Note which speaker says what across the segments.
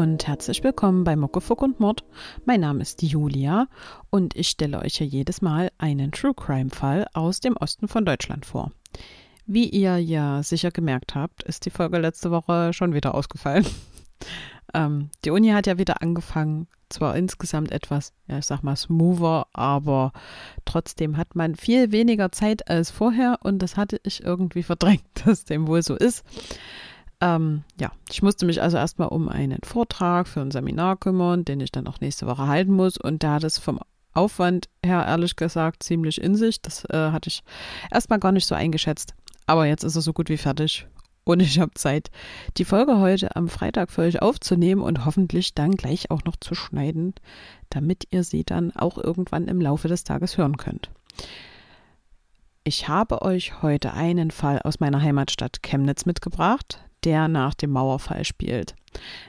Speaker 1: Und herzlich willkommen bei Muckefuck und Mord. Mein Name ist Julia und ich stelle euch hier jedes Mal einen True Crime Fall aus dem Osten von Deutschland vor. Wie ihr ja sicher gemerkt habt, ist die Folge letzte Woche schon wieder ausgefallen. ähm, die Uni hat ja wieder angefangen, zwar insgesamt etwas, ja, ich sag mal, smoother, aber trotzdem hat man viel weniger Zeit als vorher und das hatte ich irgendwie verdrängt, dass dem wohl so ist. Ähm, ja, ich musste mich also erstmal um einen Vortrag für ein Seminar kümmern, den ich dann auch nächste Woche halten muss. Und da es vom Aufwand her, ehrlich gesagt, ziemlich in sich. Das äh, hatte ich erstmal gar nicht so eingeschätzt. Aber jetzt ist er so gut wie fertig. Und ich habe Zeit, die Folge heute am Freitag für euch aufzunehmen und hoffentlich dann gleich auch noch zu schneiden, damit ihr sie dann auch irgendwann im Laufe des Tages hören könnt. Ich habe euch heute einen Fall aus meiner Heimatstadt Chemnitz mitgebracht, der nach dem Mauerfall spielt.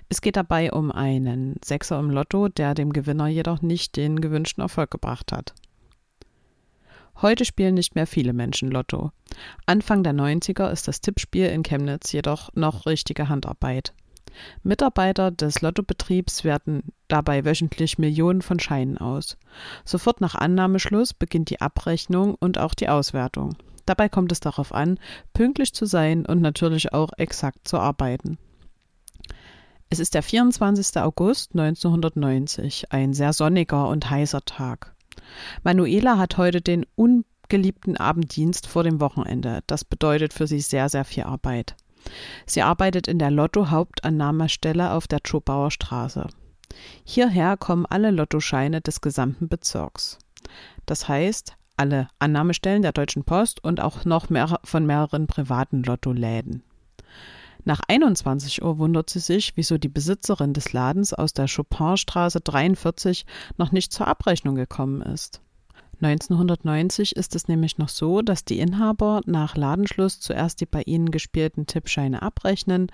Speaker 1: Es geht dabei um einen Sechser im Lotto, der dem Gewinner jedoch nicht den gewünschten Erfolg gebracht hat. Heute spielen nicht mehr viele Menschen Lotto. Anfang der 90er ist das Tippspiel in Chemnitz jedoch noch richtige Handarbeit. Mitarbeiter des Lottobetriebs werten dabei wöchentlich Millionen von Scheinen aus. Sofort nach Annahmeschluss beginnt die Abrechnung und auch die Auswertung. Dabei kommt es darauf an, pünktlich zu sein und natürlich auch exakt zu arbeiten. Es ist der 24. August 1990, ein sehr sonniger und heißer Tag. Manuela hat heute den ungeliebten Abenddienst vor dem Wochenende. Das bedeutet für sie sehr, sehr viel Arbeit. Sie arbeitet in der Lotto-Hauptannahmestelle auf der Schobauer Straße. Hierher kommen alle Lottoscheine des gesamten Bezirks. Das heißt, alle Annahmestellen der Deutschen Post und auch noch mehr von mehreren privaten Lottoläden. Nach 21 Uhr wundert sie sich, wieso die Besitzerin des Ladens aus der Chopinstraße 43 noch nicht zur Abrechnung gekommen ist. 1990 ist es nämlich noch so, dass die Inhaber nach Ladenschluss zuerst die bei ihnen gespielten Tippscheine abrechnen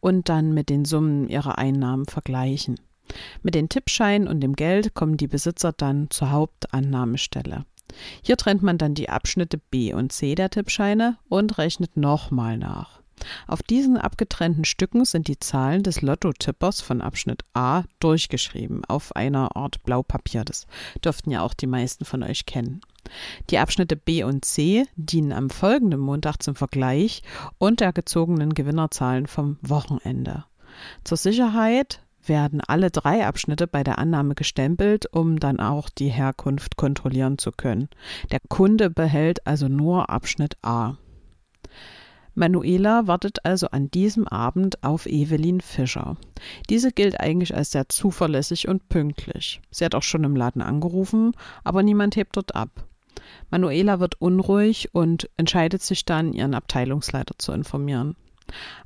Speaker 1: und dann mit den Summen ihrer Einnahmen vergleichen. Mit den Tippscheinen und dem Geld kommen die Besitzer dann zur Hauptannahmestelle. Hier trennt man dann die Abschnitte B und C der Tippscheine und rechnet nochmal nach. Auf diesen abgetrennten Stücken sind die Zahlen des Lottotippers von Abschnitt A durchgeschrieben auf einer Art Blaupapier. Das dürften ja auch die meisten von euch kennen. Die Abschnitte B und C dienen am folgenden Montag zum Vergleich und der gezogenen Gewinnerzahlen vom Wochenende. Zur Sicherheit werden alle drei Abschnitte bei der Annahme gestempelt, um dann auch die Herkunft kontrollieren zu können. Der Kunde behält also nur Abschnitt A. Manuela wartet also an diesem Abend auf Evelyn Fischer. Diese gilt eigentlich als sehr zuverlässig und pünktlich. Sie hat auch schon im Laden angerufen, aber niemand hebt dort ab. Manuela wird unruhig und entscheidet sich dann, ihren Abteilungsleiter zu informieren.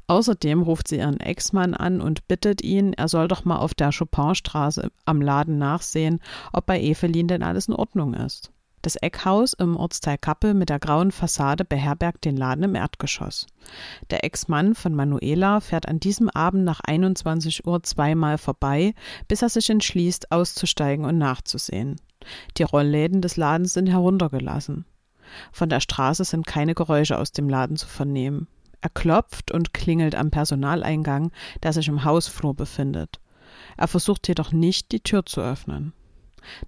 Speaker 1: Außerdem ruft sie ihren Ex-Mann an und bittet ihn, er soll doch mal auf der Chopinstraße am Laden nachsehen, ob bei Evelyn denn alles in Ordnung ist. Das Eckhaus im Ortsteil Kappel mit der grauen Fassade beherbergt den Laden im Erdgeschoss. Der Ex-Mann von Manuela fährt an diesem Abend nach 21 Uhr zweimal vorbei, bis er sich entschließt, auszusteigen und nachzusehen. Die Rollläden des Ladens sind heruntergelassen. Von der Straße sind keine Geräusche aus dem Laden zu vernehmen. Er klopft und klingelt am Personaleingang, der sich im Hausflur befindet. Er versucht jedoch nicht, die Tür zu öffnen.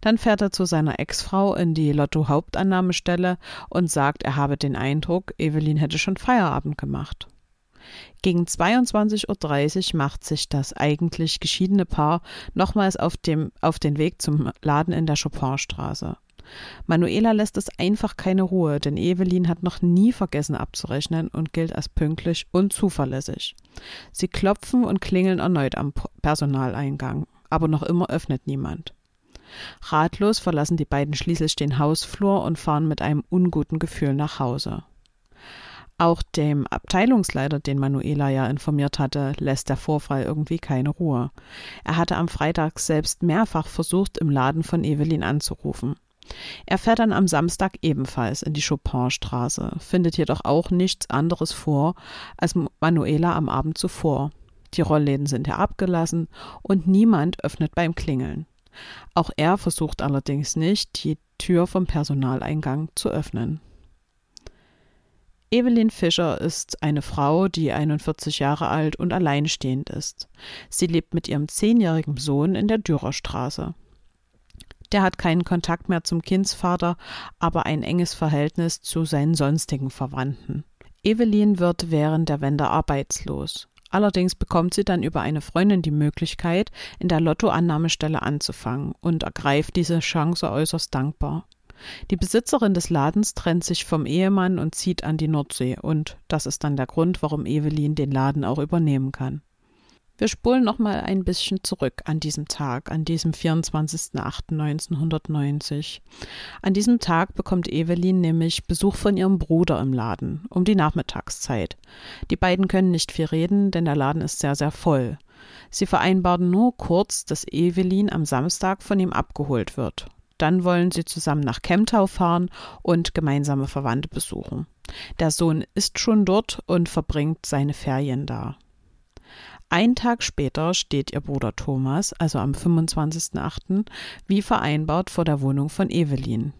Speaker 1: Dann fährt er zu seiner Ex-Frau in die Lotto-Hauptannahmestelle und sagt, er habe den Eindruck, Evelyn hätte schon Feierabend gemacht. Gegen 22.30 Uhr macht sich das eigentlich geschiedene Paar nochmals auf, dem, auf den Weg zum Laden in der Chopinstraße. Manuela lässt es einfach keine Ruhe, denn Evelyn hat noch nie vergessen abzurechnen und gilt als pünktlich und zuverlässig. Sie klopfen und klingeln erneut am Personaleingang, aber noch immer öffnet niemand. Ratlos verlassen die beiden schließlich den Hausflur und fahren mit einem unguten Gefühl nach Hause. Auch dem Abteilungsleiter, den Manuela ja informiert hatte, lässt der Vorfall irgendwie keine Ruhe. Er hatte am Freitag selbst mehrfach versucht, im Laden von Evelyn anzurufen. Er fährt dann am Samstag ebenfalls in die Chopinstraße, findet jedoch auch nichts anderes vor als Manuela am Abend zuvor. Die Rollläden sind herabgelassen und niemand öffnet beim Klingeln. Auch er versucht allerdings nicht, die Tür vom Personaleingang zu öffnen. Evelyn Fischer ist eine Frau, die 41 Jahre alt und alleinstehend ist. Sie lebt mit ihrem zehnjährigen Sohn in der Dürerstraße. Der hat keinen Kontakt mehr zum Kindsvater, aber ein enges Verhältnis zu seinen sonstigen Verwandten. Evelyn wird während der Wende arbeitslos. Allerdings bekommt sie dann über eine Freundin die Möglichkeit, in der Lottoannahmestelle anzufangen und ergreift diese Chance äußerst dankbar. Die Besitzerin des Ladens trennt sich vom Ehemann und zieht an die Nordsee, und das ist dann der Grund, warum Evelyn den Laden auch übernehmen kann. Wir spulen noch mal ein bisschen zurück an diesem Tag, an diesem 24.08.1990. An diesem Tag bekommt Evelyn nämlich Besuch von ihrem Bruder im Laden, um die Nachmittagszeit. Die beiden können nicht viel reden, denn der Laden ist sehr, sehr voll. Sie vereinbaren nur kurz, dass Evelyn am Samstag von ihm abgeholt wird. Dann wollen sie zusammen nach Kemptau fahren und gemeinsame Verwandte besuchen. Der Sohn ist schon dort und verbringt seine Ferien da. Ein Tag später steht ihr Bruder Thomas, also am 25.08., wie vereinbart vor der Wohnung von Evelyn.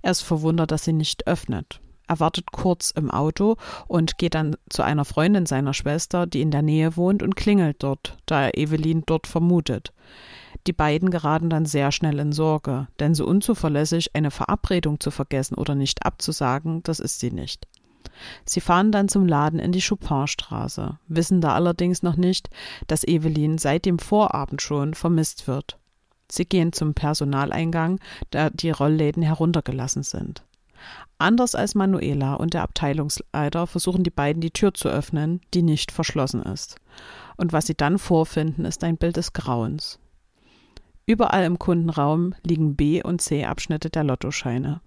Speaker 1: Er ist verwundert, dass sie nicht öffnet. Er wartet kurz im Auto und geht dann zu einer Freundin seiner Schwester, die in der Nähe wohnt, und klingelt dort, da er Evelyn dort vermutet. Die beiden geraten dann sehr schnell in Sorge, denn so unzuverlässig eine Verabredung zu vergessen oder nicht abzusagen, das ist sie nicht. Sie fahren dann zum Laden in die Chopinstraße, wissen da allerdings noch nicht, dass Evelyn seit dem Vorabend schon vermisst wird. Sie gehen zum Personaleingang, da die Rollläden heruntergelassen sind. Anders als Manuela und der Abteilungsleiter versuchen die beiden die Tür zu öffnen, die nicht verschlossen ist. Und was sie dann vorfinden, ist ein Bild des Grauens. Überall im Kundenraum liegen B- und C-Abschnitte der Lottoscheine.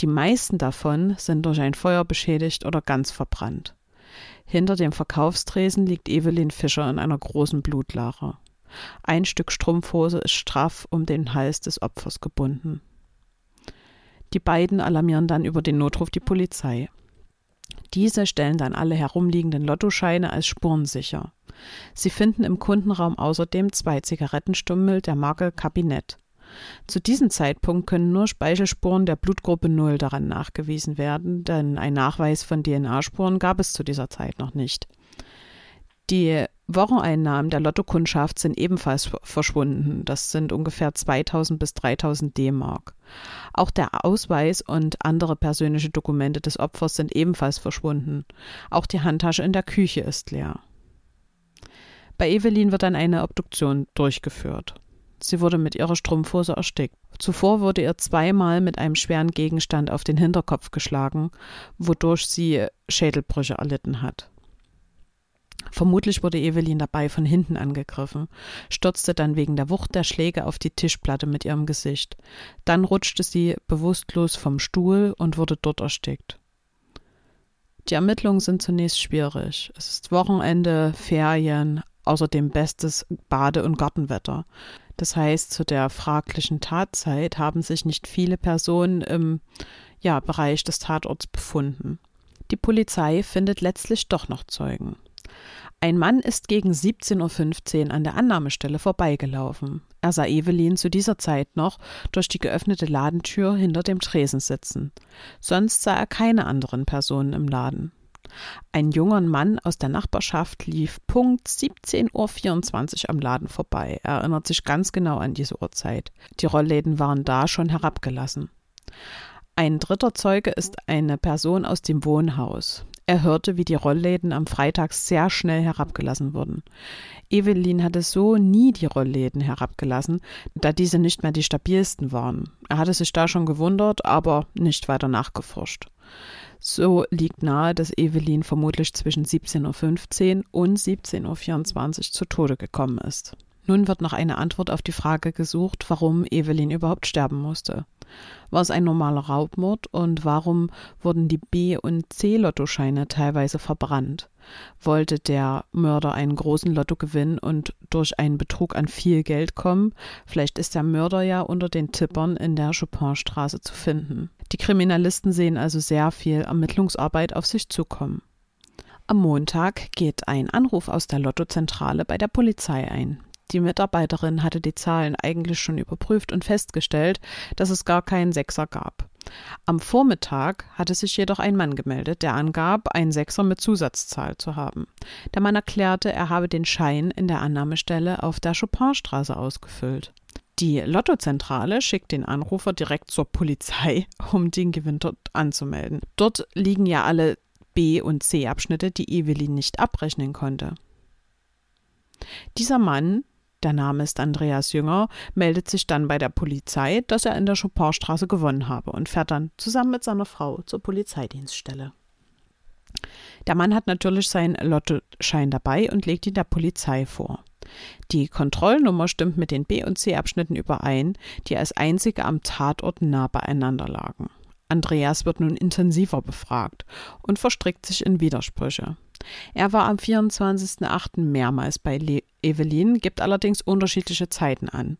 Speaker 1: Die meisten davon sind durch ein Feuer beschädigt oder ganz verbrannt. Hinter dem Verkaufstresen liegt Evelyn Fischer in einer großen Blutlache. Ein Stück Strumpfhose ist straff um den Hals des Opfers gebunden. Die beiden alarmieren dann über den Notruf die Polizei. Diese stellen dann alle herumliegenden Lottoscheine als spurensicher. Sie finden im Kundenraum außerdem zwei Zigarettenstummel der Marke Kabinett. Zu diesem Zeitpunkt können nur Speichelspuren der Blutgruppe 0 daran nachgewiesen werden, denn ein Nachweis von DNA-Spuren gab es zu dieser Zeit noch nicht. Die Wocheneinnahmen der Lottokundschaft sind ebenfalls verschwunden. Das sind ungefähr 2000 bis 3000 D-Mark. Auch der Ausweis und andere persönliche Dokumente des Opfers sind ebenfalls verschwunden. Auch die Handtasche in der Küche ist leer. Bei Evelyn wird dann eine Obduktion durchgeführt. Sie wurde mit ihrer Strumpfhose erstickt. Zuvor wurde ihr zweimal mit einem schweren Gegenstand auf den Hinterkopf geschlagen, wodurch sie Schädelbrüche erlitten hat. Vermutlich wurde Evelyn dabei von hinten angegriffen, stürzte dann wegen der Wucht der Schläge auf die Tischplatte mit ihrem Gesicht. Dann rutschte sie bewusstlos vom Stuhl und wurde dort erstickt. Die Ermittlungen sind zunächst schwierig. Es ist Wochenende, Ferien, außerdem bestes Bade- und Gartenwetter. Das heißt, zu der fraglichen Tatzeit haben sich nicht viele Personen im ja, Bereich des Tatorts befunden. Die Polizei findet letztlich doch noch Zeugen. Ein Mann ist gegen 17.15 Uhr an der Annahmestelle vorbeigelaufen. Er sah Evelyn zu dieser Zeit noch durch die geöffnete Ladentür hinter dem Tresen sitzen. Sonst sah er keine anderen Personen im Laden. Ein junger Mann aus der Nachbarschaft lief Punkt 17.24 Uhr am Laden vorbei. Er erinnert sich ganz genau an diese Uhrzeit. Die Rollläden waren da schon herabgelassen. Ein dritter Zeuge ist eine Person aus dem Wohnhaus. Er hörte, wie die Rollläden am Freitag sehr schnell herabgelassen wurden. Evelyn hatte so nie die Rollläden herabgelassen, da diese nicht mehr die stabilsten waren. Er hatte sich da schon gewundert, aber nicht weiter nachgeforscht. So liegt nahe, dass Evelyn vermutlich zwischen 17.15 Uhr und 17.24 Uhr zu Tode gekommen ist. Nun wird noch eine Antwort auf die Frage gesucht, warum Evelyn überhaupt sterben musste. War es ein normaler Raubmord und warum wurden die B- und C-Lottoscheine teilweise verbrannt? Wollte der Mörder einen großen Lottogewinn und durch einen Betrug an viel Geld kommen? Vielleicht ist der Mörder ja unter den Tippern in der Chopinstraße zu finden. Die Kriminalisten sehen also sehr viel Ermittlungsarbeit auf sich zukommen. Am Montag geht ein Anruf aus der Lottozentrale bei der Polizei ein. Die Mitarbeiterin hatte die Zahlen eigentlich schon überprüft und festgestellt, dass es gar keinen Sechser gab. Am Vormittag hatte sich jedoch ein Mann gemeldet, der angab, einen Sechser mit Zusatzzahl zu haben. Der Mann erklärte, er habe den Schein in der Annahmestelle auf der Chopinstraße ausgefüllt. Die Lottozentrale schickt den Anrufer direkt zur Polizei, um den Gewinn dort anzumelden. Dort liegen ja alle B- und C-Abschnitte, die Evelyn nicht abrechnen konnte. Dieser Mann, der Name ist Andreas Jünger, meldet sich dann bei der Polizei, dass er in der Chopinstraße gewonnen habe und fährt dann zusammen mit seiner Frau zur Polizeidienststelle. Der Mann hat natürlich seinen Lottoschein dabei und legt ihn der Polizei vor. Die Kontrollnummer stimmt mit den B- und C-Abschnitten überein, die als einzige am Tatort nah beieinander lagen. Andreas wird nun intensiver befragt und verstrickt sich in Widersprüche. Er war am 24.08. mehrmals bei Le Evelyn, gibt allerdings unterschiedliche Zeiten an.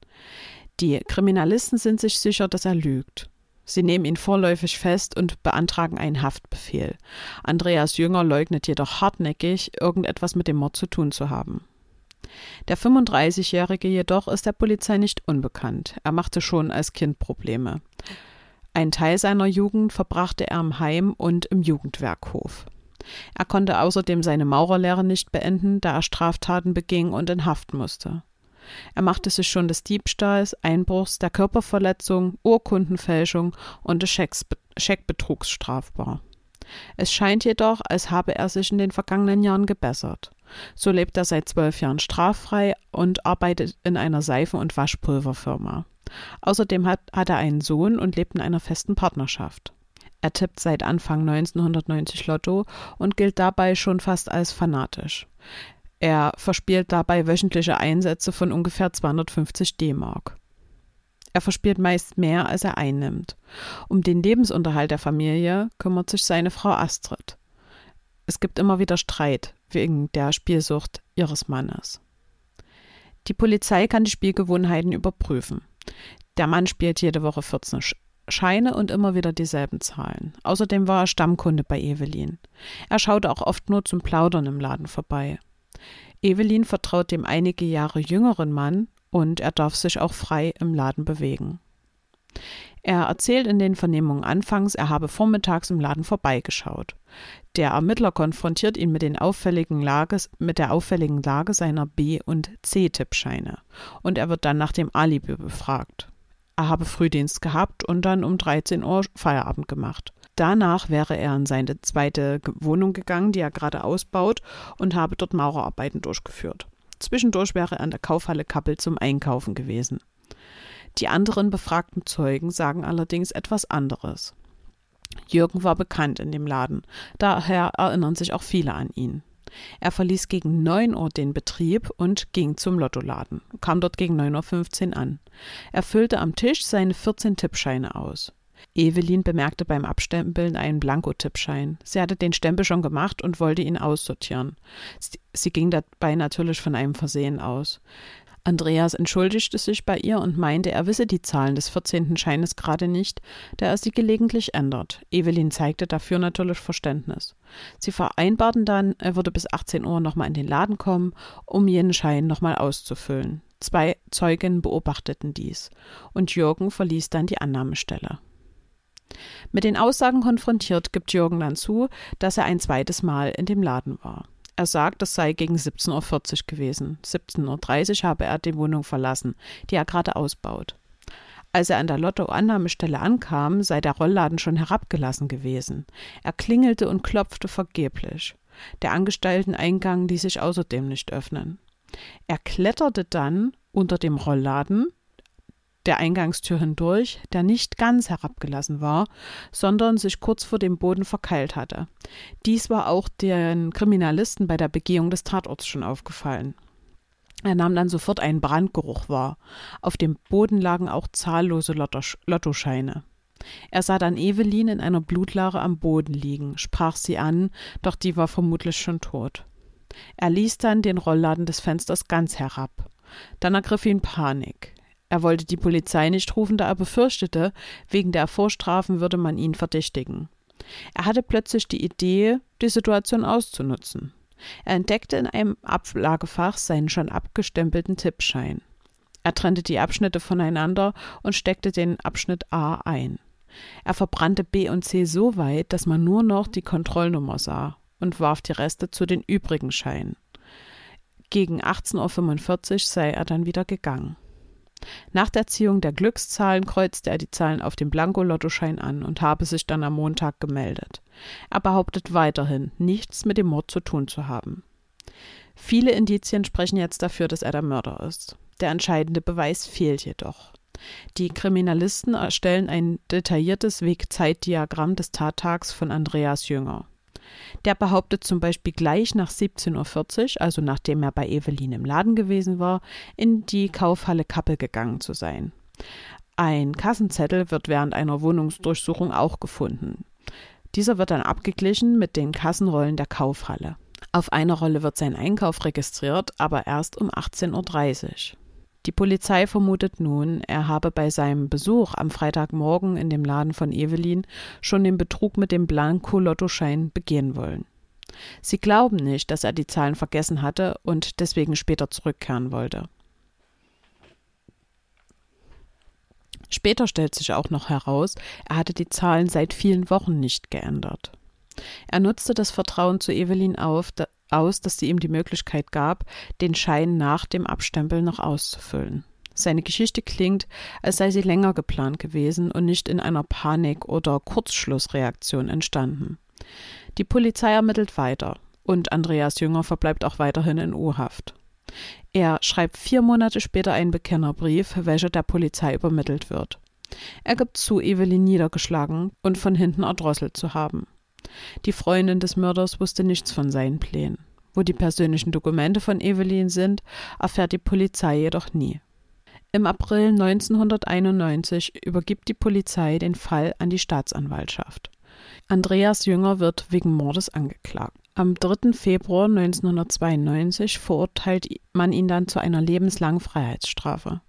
Speaker 1: Die Kriminalisten sind sich sicher, dass er lügt. Sie nehmen ihn vorläufig fest und beantragen einen Haftbefehl. Andreas Jünger leugnet jedoch hartnäckig, irgendetwas mit dem Mord zu tun zu haben. Der 35-Jährige jedoch ist der Polizei nicht unbekannt. Er machte schon als Kind Probleme. Ein Teil seiner Jugend verbrachte er im Heim und im Jugendwerkhof. Er konnte außerdem seine Maurerlehre nicht beenden, da er Straftaten beging und in Haft musste. Er machte sich schon des Diebstahls, Einbruchs, der Körperverletzung, Urkundenfälschung und des Scheckbetrugs strafbar. Es scheint jedoch, als habe er sich in den vergangenen Jahren gebessert. So lebt er seit zwölf Jahren straffrei und arbeitet in einer Seifen- und Waschpulverfirma. Außerdem hat, hat er einen Sohn und lebt in einer festen Partnerschaft. Er tippt seit Anfang 1990 Lotto und gilt dabei schon fast als fanatisch. Er verspielt dabei wöchentliche Einsätze von ungefähr 250 D-Mark. Er verspielt meist mehr, als er einnimmt. Um den Lebensunterhalt der Familie kümmert sich seine Frau Astrid. Es gibt immer wieder Streit wegen der Spielsucht ihres Mannes. Die Polizei kann die Spielgewohnheiten überprüfen. Der Mann spielt jede Woche 14 Scheine und immer wieder dieselben Zahlen. Außerdem war er Stammkunde bei Evelyn. Er schaute auch oft nur zum Plaudern im Laden vorbei. Evelyn vertraut dem einige Jahre jüngeren Mann und er darf sich auch frei im Laden bewegen. Er erzählt in den Vernehmungen anfangs, er habe vormittags im Laden vorbeigeschaut. Der Ermittler konfrontiert ihn mit, Lages, mit der auffälligen Lage seiner B- und C-Tippscheine und er wird dann nach dem Alibi befragt. Er habe Frühdienst gehabt und dann um 13 Uhr Feierabend gemacht. Danach wäre er in seine zweite Wohnung gegangen, die er gerade ausbaut, und habe dort Maurerarbeiten durchgeführt. Zwischendurch wäre er an der Kaufhalle Kappel zum Einkaufen gewesen. Die anderen befragten Zeugen sagen allerdings etwas anderes. Jürgen war bekannt in dem Laden, daher erinnern sich auch viele an ihn. Er verließ gegen 9 Uhr den Betrieb und ging zum Lottoladen, kam dort gegen 9.15 Uhr an. Er füllte am Tisch seine 14 Tippscheine aus. Evelyn bemerkte beim Abstempeln einen Blankotippschein. Sie hatte den Stempel schon gemacht und wollte ihn aussortieren. Sie, sie ging dabei natürlich von einem Versehen aus. Andreas entschuldigte sich bei ihr und meinte, er wisse die Zahlen des 14. Scheines gerade nicht, da er sie gelegentlich ändert. Evelyn zeigte dafür natürlich Verständnis. Sie vereinbarten dann, er würde bis 18 Uhr nochmal in den Laden kommen, um jenen Schein nochmal auszufüllen. Zwei Zeugen beobachteten dies und Jürgen verließ dann die Annahmestelle. Mit den Aussagen konfrontiert gibt Jürgen dann zu, dass er ein zweites Mal in dem Laden war. Er sagt, es sei gegen 17.40 Uhr gewesen. 17.30 Uhr habe er die Wohnung verlassen, die er gerade ausbaut. Als er an der Lottoannahmestelle ankam, sei der Rollladen schon herabgelassen gewesen. Er klingelte und klopfte vergeblich. Der Angestellten-Eingang ließ sich außerdem nicht öffnen. Er kletterte dann unter dem Rollladen, der Eingangstür hindurch, der nicht ganz herabgelassen war, sondern sich kurz vor dem Boden verkeilt hatte. Dies war auch den Kriminalisten bei der Begehung des Tatorts schon aufgefallen. Er nahm dann sofort einen Brandgeruch wahr. Auf dem Boden lagen auch zahllose Lottoscheine. Er sah dann Evelyn in einer Blutlache am Boden liegen, sprach sie an, doch die war vermutlich schon tot. Er ließ dann den Rollladen des Fensters ganz herab. Dann ergriff ihn Panik. Er wollte die Polizei nicht rufen, da er befürchtete, wegen der Vorstrafen würde man ihn verdächtigen. Er hatte plötzlich die Idee, die Situation auszunutzen. Er entdeckte in einem Ablagefach seinen schon abgestempelten Tippschein. Er trennte die Abschnitte voneinander und steckte den Abschnitt A ein. Er verbrannte B und C so weit, dass man nur noch die Kontrollnummer sah und warf die Reste zu den übrigen Scheinen. Gegen 18.45 Uhr sei er dann wieder gegangen. Nach der Ziehung der Glückszahlen kreuzte er die Zahlen auf dem Blanko-Lottoschein an und habe sich dann am Montag gemeldet. Er behauptet weiterhin, nichts mit dem Mord zu tun zu haben. Viele Indizien sprechen jetzt dafür, dass er der Mörder ist. Der entscheidende Beweis fehlt jedoch. Die Kriminalisten erstellen ein detailliertes Wegzeitdiagramm des Tattags von Andreas Jünger. Der behauptet zum Beispiel gleich nach 17.40 Uhr, also nachdem er bei Evelyn im Laden gewesen war, in die Kaufhalle Kappel gegangen zu sein. Ein Kassenzettel wird während einer Wohnungsdurchsuchung auch gefunden. Dieser wird dann abgeglichen mit den Kassenrollen der Kaufhalle. Auf einer Rolle wird sein Einkauf registriert, aber erst um 18.30 Uhr. Die Polizei vermutet nun, er habe bei seinem Besuch am Freitagmorgen in dem Laden von Evelyn schon den Betrug mit dem Blanko-Lottoschein begehen wollen. Sie glauben nicht, dass er die Zahlen vergessen hatte und deswegen später zurückkehren wollte. Später stellt sich auch noch heraus, er hatte die Zahlen seit vielen Wochen nicht geändert. Er nutzte das Vertrauen zu Evelyn auf, aus, dass sie ihm die Möglichkeit gab, den Schein nach dem Abstempeln noch auszufüllen. Seine Geschichte klingt, als sei sie länger geplant gewesen und nicht in einer Panik- oder Kurzschlussreaktion entstanden. Die Polizei ermittelt weiter und Andreas Jünger verbleibt auch weiterhin in U-Haft. Er schreibt vier Monate später einen Bekennerbrief, welcher der Polizei übermittelt wird. Er gibt zu, Evelyn niedergeschlagen und von hinten erdrosselt zu haben. Die Freundin des Mörders wusste nichts von seinen Plänen. Wo die persönlichen Dokumente von Evelyn sind, erfährt die Polizei jedoch nie. Im April 1991 übergibt die Polizei den Fall an die Staatsanwaltschaft. Andreas Jünger wird wegen Mordes angeklagt. Am 3. Februar 1992 verurteilt man ihn dann zu einer lebenslangen Freiheitsstrafe.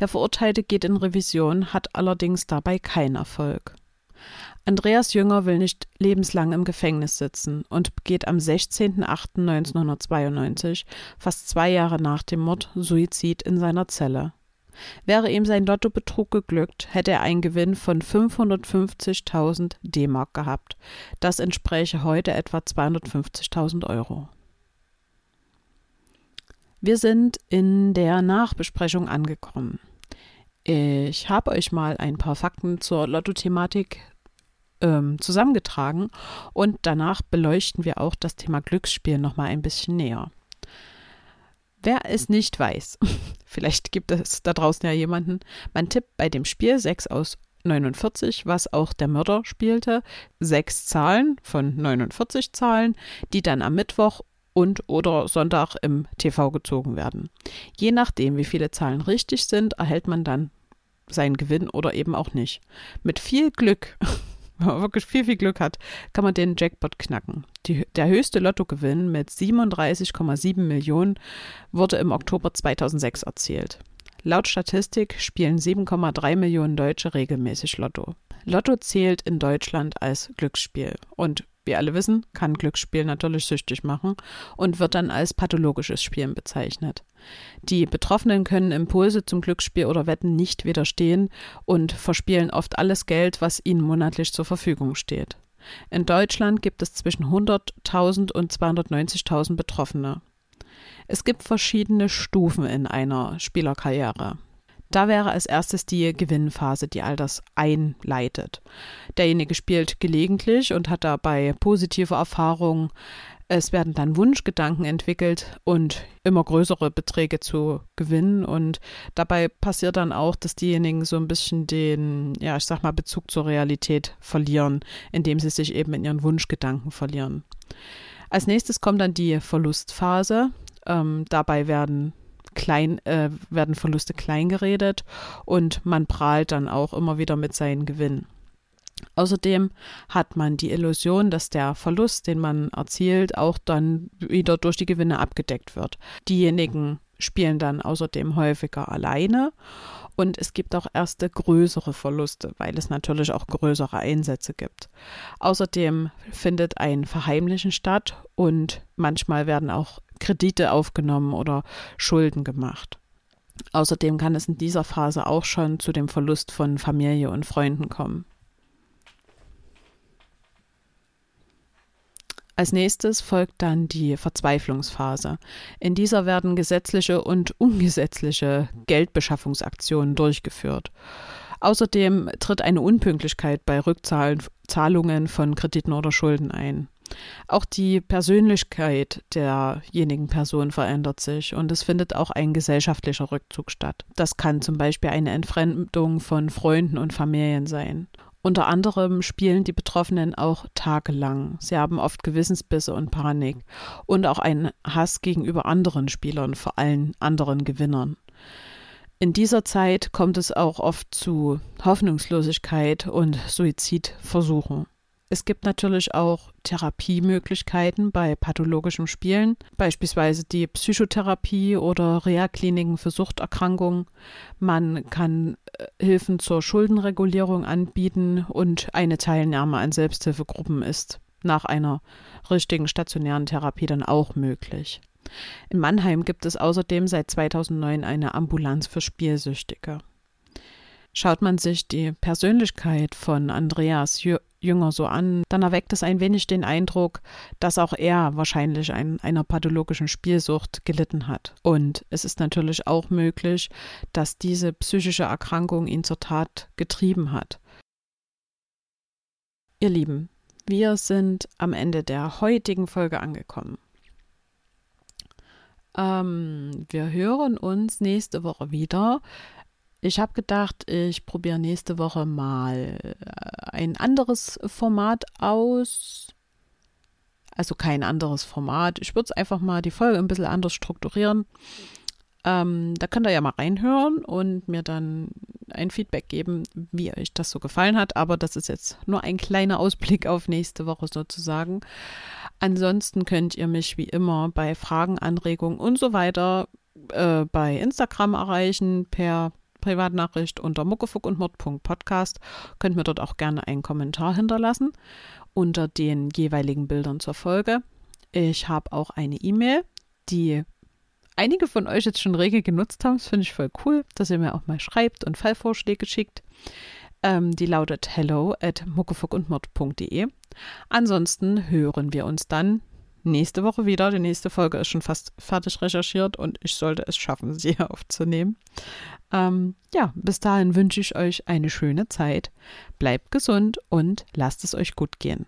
Speaker 1: Der Verurteilte geht in Revision, hat allerdings dabei keinen Erfolg. Andreas Jünger will nicht lebenslang im Gefängnis sitzen und begeht am 16.08.1992, fast zwei Jahre nach dem Mord, Suizid in seiner Zelle. Wäre ihm sein Lottobetrug geglückt, hätte er einen Gewinn von 550.000 D-Mark gehabt. Das entspräche heute etwa 250.000 Euro. Wir sind in der Nachbesprechung angekommen. Ich habe euch mal ein paar Fakten zur Lotto-Thematik ähm, zusammengetragen und danach beleuchten wir auch das Thema Glücksspiel nochmal ein bisschen näher. Wer es nicht weiß, vielleicht gibt es da draußen ja jemanden, man tippt bei dem Spiel 6 aus 49, was auch der Mörder spielte, sechs Zahlen von 49 Zahlen, die dann am Mittwoch und oder Sonntag im TV gezogen werden. Je nachdem, wie viele Zahlen richtig sind, erhält man dann seinen Gewinn oder eben auch nicht. Mit viel Glück wenn man wirklich viel, viel Glück hat, kann man den Jackpot knacken. Die, der höchste Lottogewinn mit 37,7 Millionen wurde im Oktober 2006 erzielt. Laut Statistik spielen 7,3 Millionen Deutsche regelmäßig Lotto. Lotto zählt in Deutschland als Glücksspiel und wir alle wissen, kann Glücksspiel natürlich süchtig machen und wird dann als pathologisches Spielen bezeichnet. Die Betroffenen können Impulse zum Glücksspiel oder Wetten nicht widerstehen und verspielen oft alles Geld, was ihnen monatlich zur Verfügung steht. In Deutschland gibt es zwischen 100.000 und 290.000 Betroffene. Es gibt verschiedene Stufen in einer Spielerkarriere. Da wäre als erstes die Gewinnphase, die all das einleitet. Derjenige spielt gelegentlich und hat dabei positive Erfahrungen. Es werden dann Wunschgedanken entwickelt und immer größere Beträge zu gewinnen. Und dabei passiert dann auch, dass diejenigen so ein bisschen den, ja, ich sag mal, Bezug zur Realität verlieren, indem sie sich eben in ihren Wunschgedanken verlieren. Als nächstes kommt dann die Verlustphase. Ähm, dabei werden klein, äh, werden Verluste klein geredet und man prahlt dann auch immer wieder mit seinen Gewinnen. Außerdem hat man die Illusion, dass der Verlust, den man erzielt, auch dann wieder durch die Gewinne abgedeckt wird. Diejenigen spielen dann außerdem häufiger alleine und es gibt auch erste größere Verluste, weil es natürlich auch größere Einsätze gibt. Außerdem findet ein Verheimlichen statt und manchmal werden auch Kredite aufgenommen oder Schulden gemacht. Außerdem kann es in dieser Phase auch schon zu dem Verlust von Familie und Freunden kommen. Als nächstes folgt dann die Verzweiflungsphase. In dieser werden gesetzliche und ungesetzliche Geldbeschaffungsaktionen durchgeführt. Außerdem tritt eine Unpünktlichkeit bei Rückzahlungen von Krediten oder Schulden ein. Auch die Persönlichkeit derjenigen Person verändert sich und es findet auch ein gesellschaftlicher Rückzug statt. Das kann zum Beispiel eine Entfremdung von Freunden und Familien sein. Unter anderem spielen die Betroffenen auch tagelang. Sie haben oft Gewissensbisse und Panik und auch einen Hass gegenüber anderen Spielern, vor allem anderen Gewinnern. In dieser Zeit kommt es auch oft zu Hoffnungslosigkeit und Suizidversuchen. Es gibt natürlich auch Therapiemöglichkeiten bei pathologischem Spielen, beispielsweise die Psychotherapie oder Reha-Kliniken für Suchterkrankungen. Man kann äh, Hilfen zur Schuldenregulierung anbieten und eine Teilnahme an Selbsthilfegruppen ist nach einer richtigen stationären Therapie dann auch möglich. In Mannheim gibt es außerdem seit 2009 eine Ambulanz für Spielsüchtige. Schaut man sich die Persönlichkeit von Andreas Jünger so an, dann erweckt es ein wenig den Eindruck, dass auch er wahrscheinlich an einer pathologischen Spielsucht gelitten hat. Und es ist natürlich auch möglich, dass diese psychische Erkrankung ihn zur Tat getrieben hat. Ihr Lieben, wir sind am Ende der heutigen Folge angekommen. Ähm, wir hören uns nächste Woche wieder. Ich habe gedacht, ich probiere nächste Woche mal äh, ein anderes Format aus. Also kein anderes Format. Ich würde es einfach mal die Folge ein bisschen anders strukturieren. Ähm, da könnt ihr ja mal reinhören und mir dann ein Feedback geben, wie euch das so gefallen hat. Aber das ist jetzt nur ein kleiner Ausblick auf nächste Woche sozusagen. Ansonsten könnt ihr mich wie immer bei Fragen, Anregungen und so weiter äh, bei Instagram erreichen per Privatnachricht unter muckefuckundmord.podcast. Könnt mir dort auch gerne einen Kommentar hinterlassen unter den jeweiligen Bildern zur Folge. Ich habe auch eine E-Mail, die einige von euch jetzt schon rege genutzt haben. Das finde ich voll cool, dass ihr mir auch mal schreibt und Fallvorschläge schickt. Ähm, die lautet hello at muckefuckundmord.de. Ansonsten hören wir uns dann nächste Woche wieder. Die nächste Folge ist schon fast fertig recherchiert und ich sollte es schaffen, sie aufzunehmen. Ähm, ja, bis dahin wünsche ich euch eine schöne Zeit. Bleibt gesund und lasst es euch gut gehen.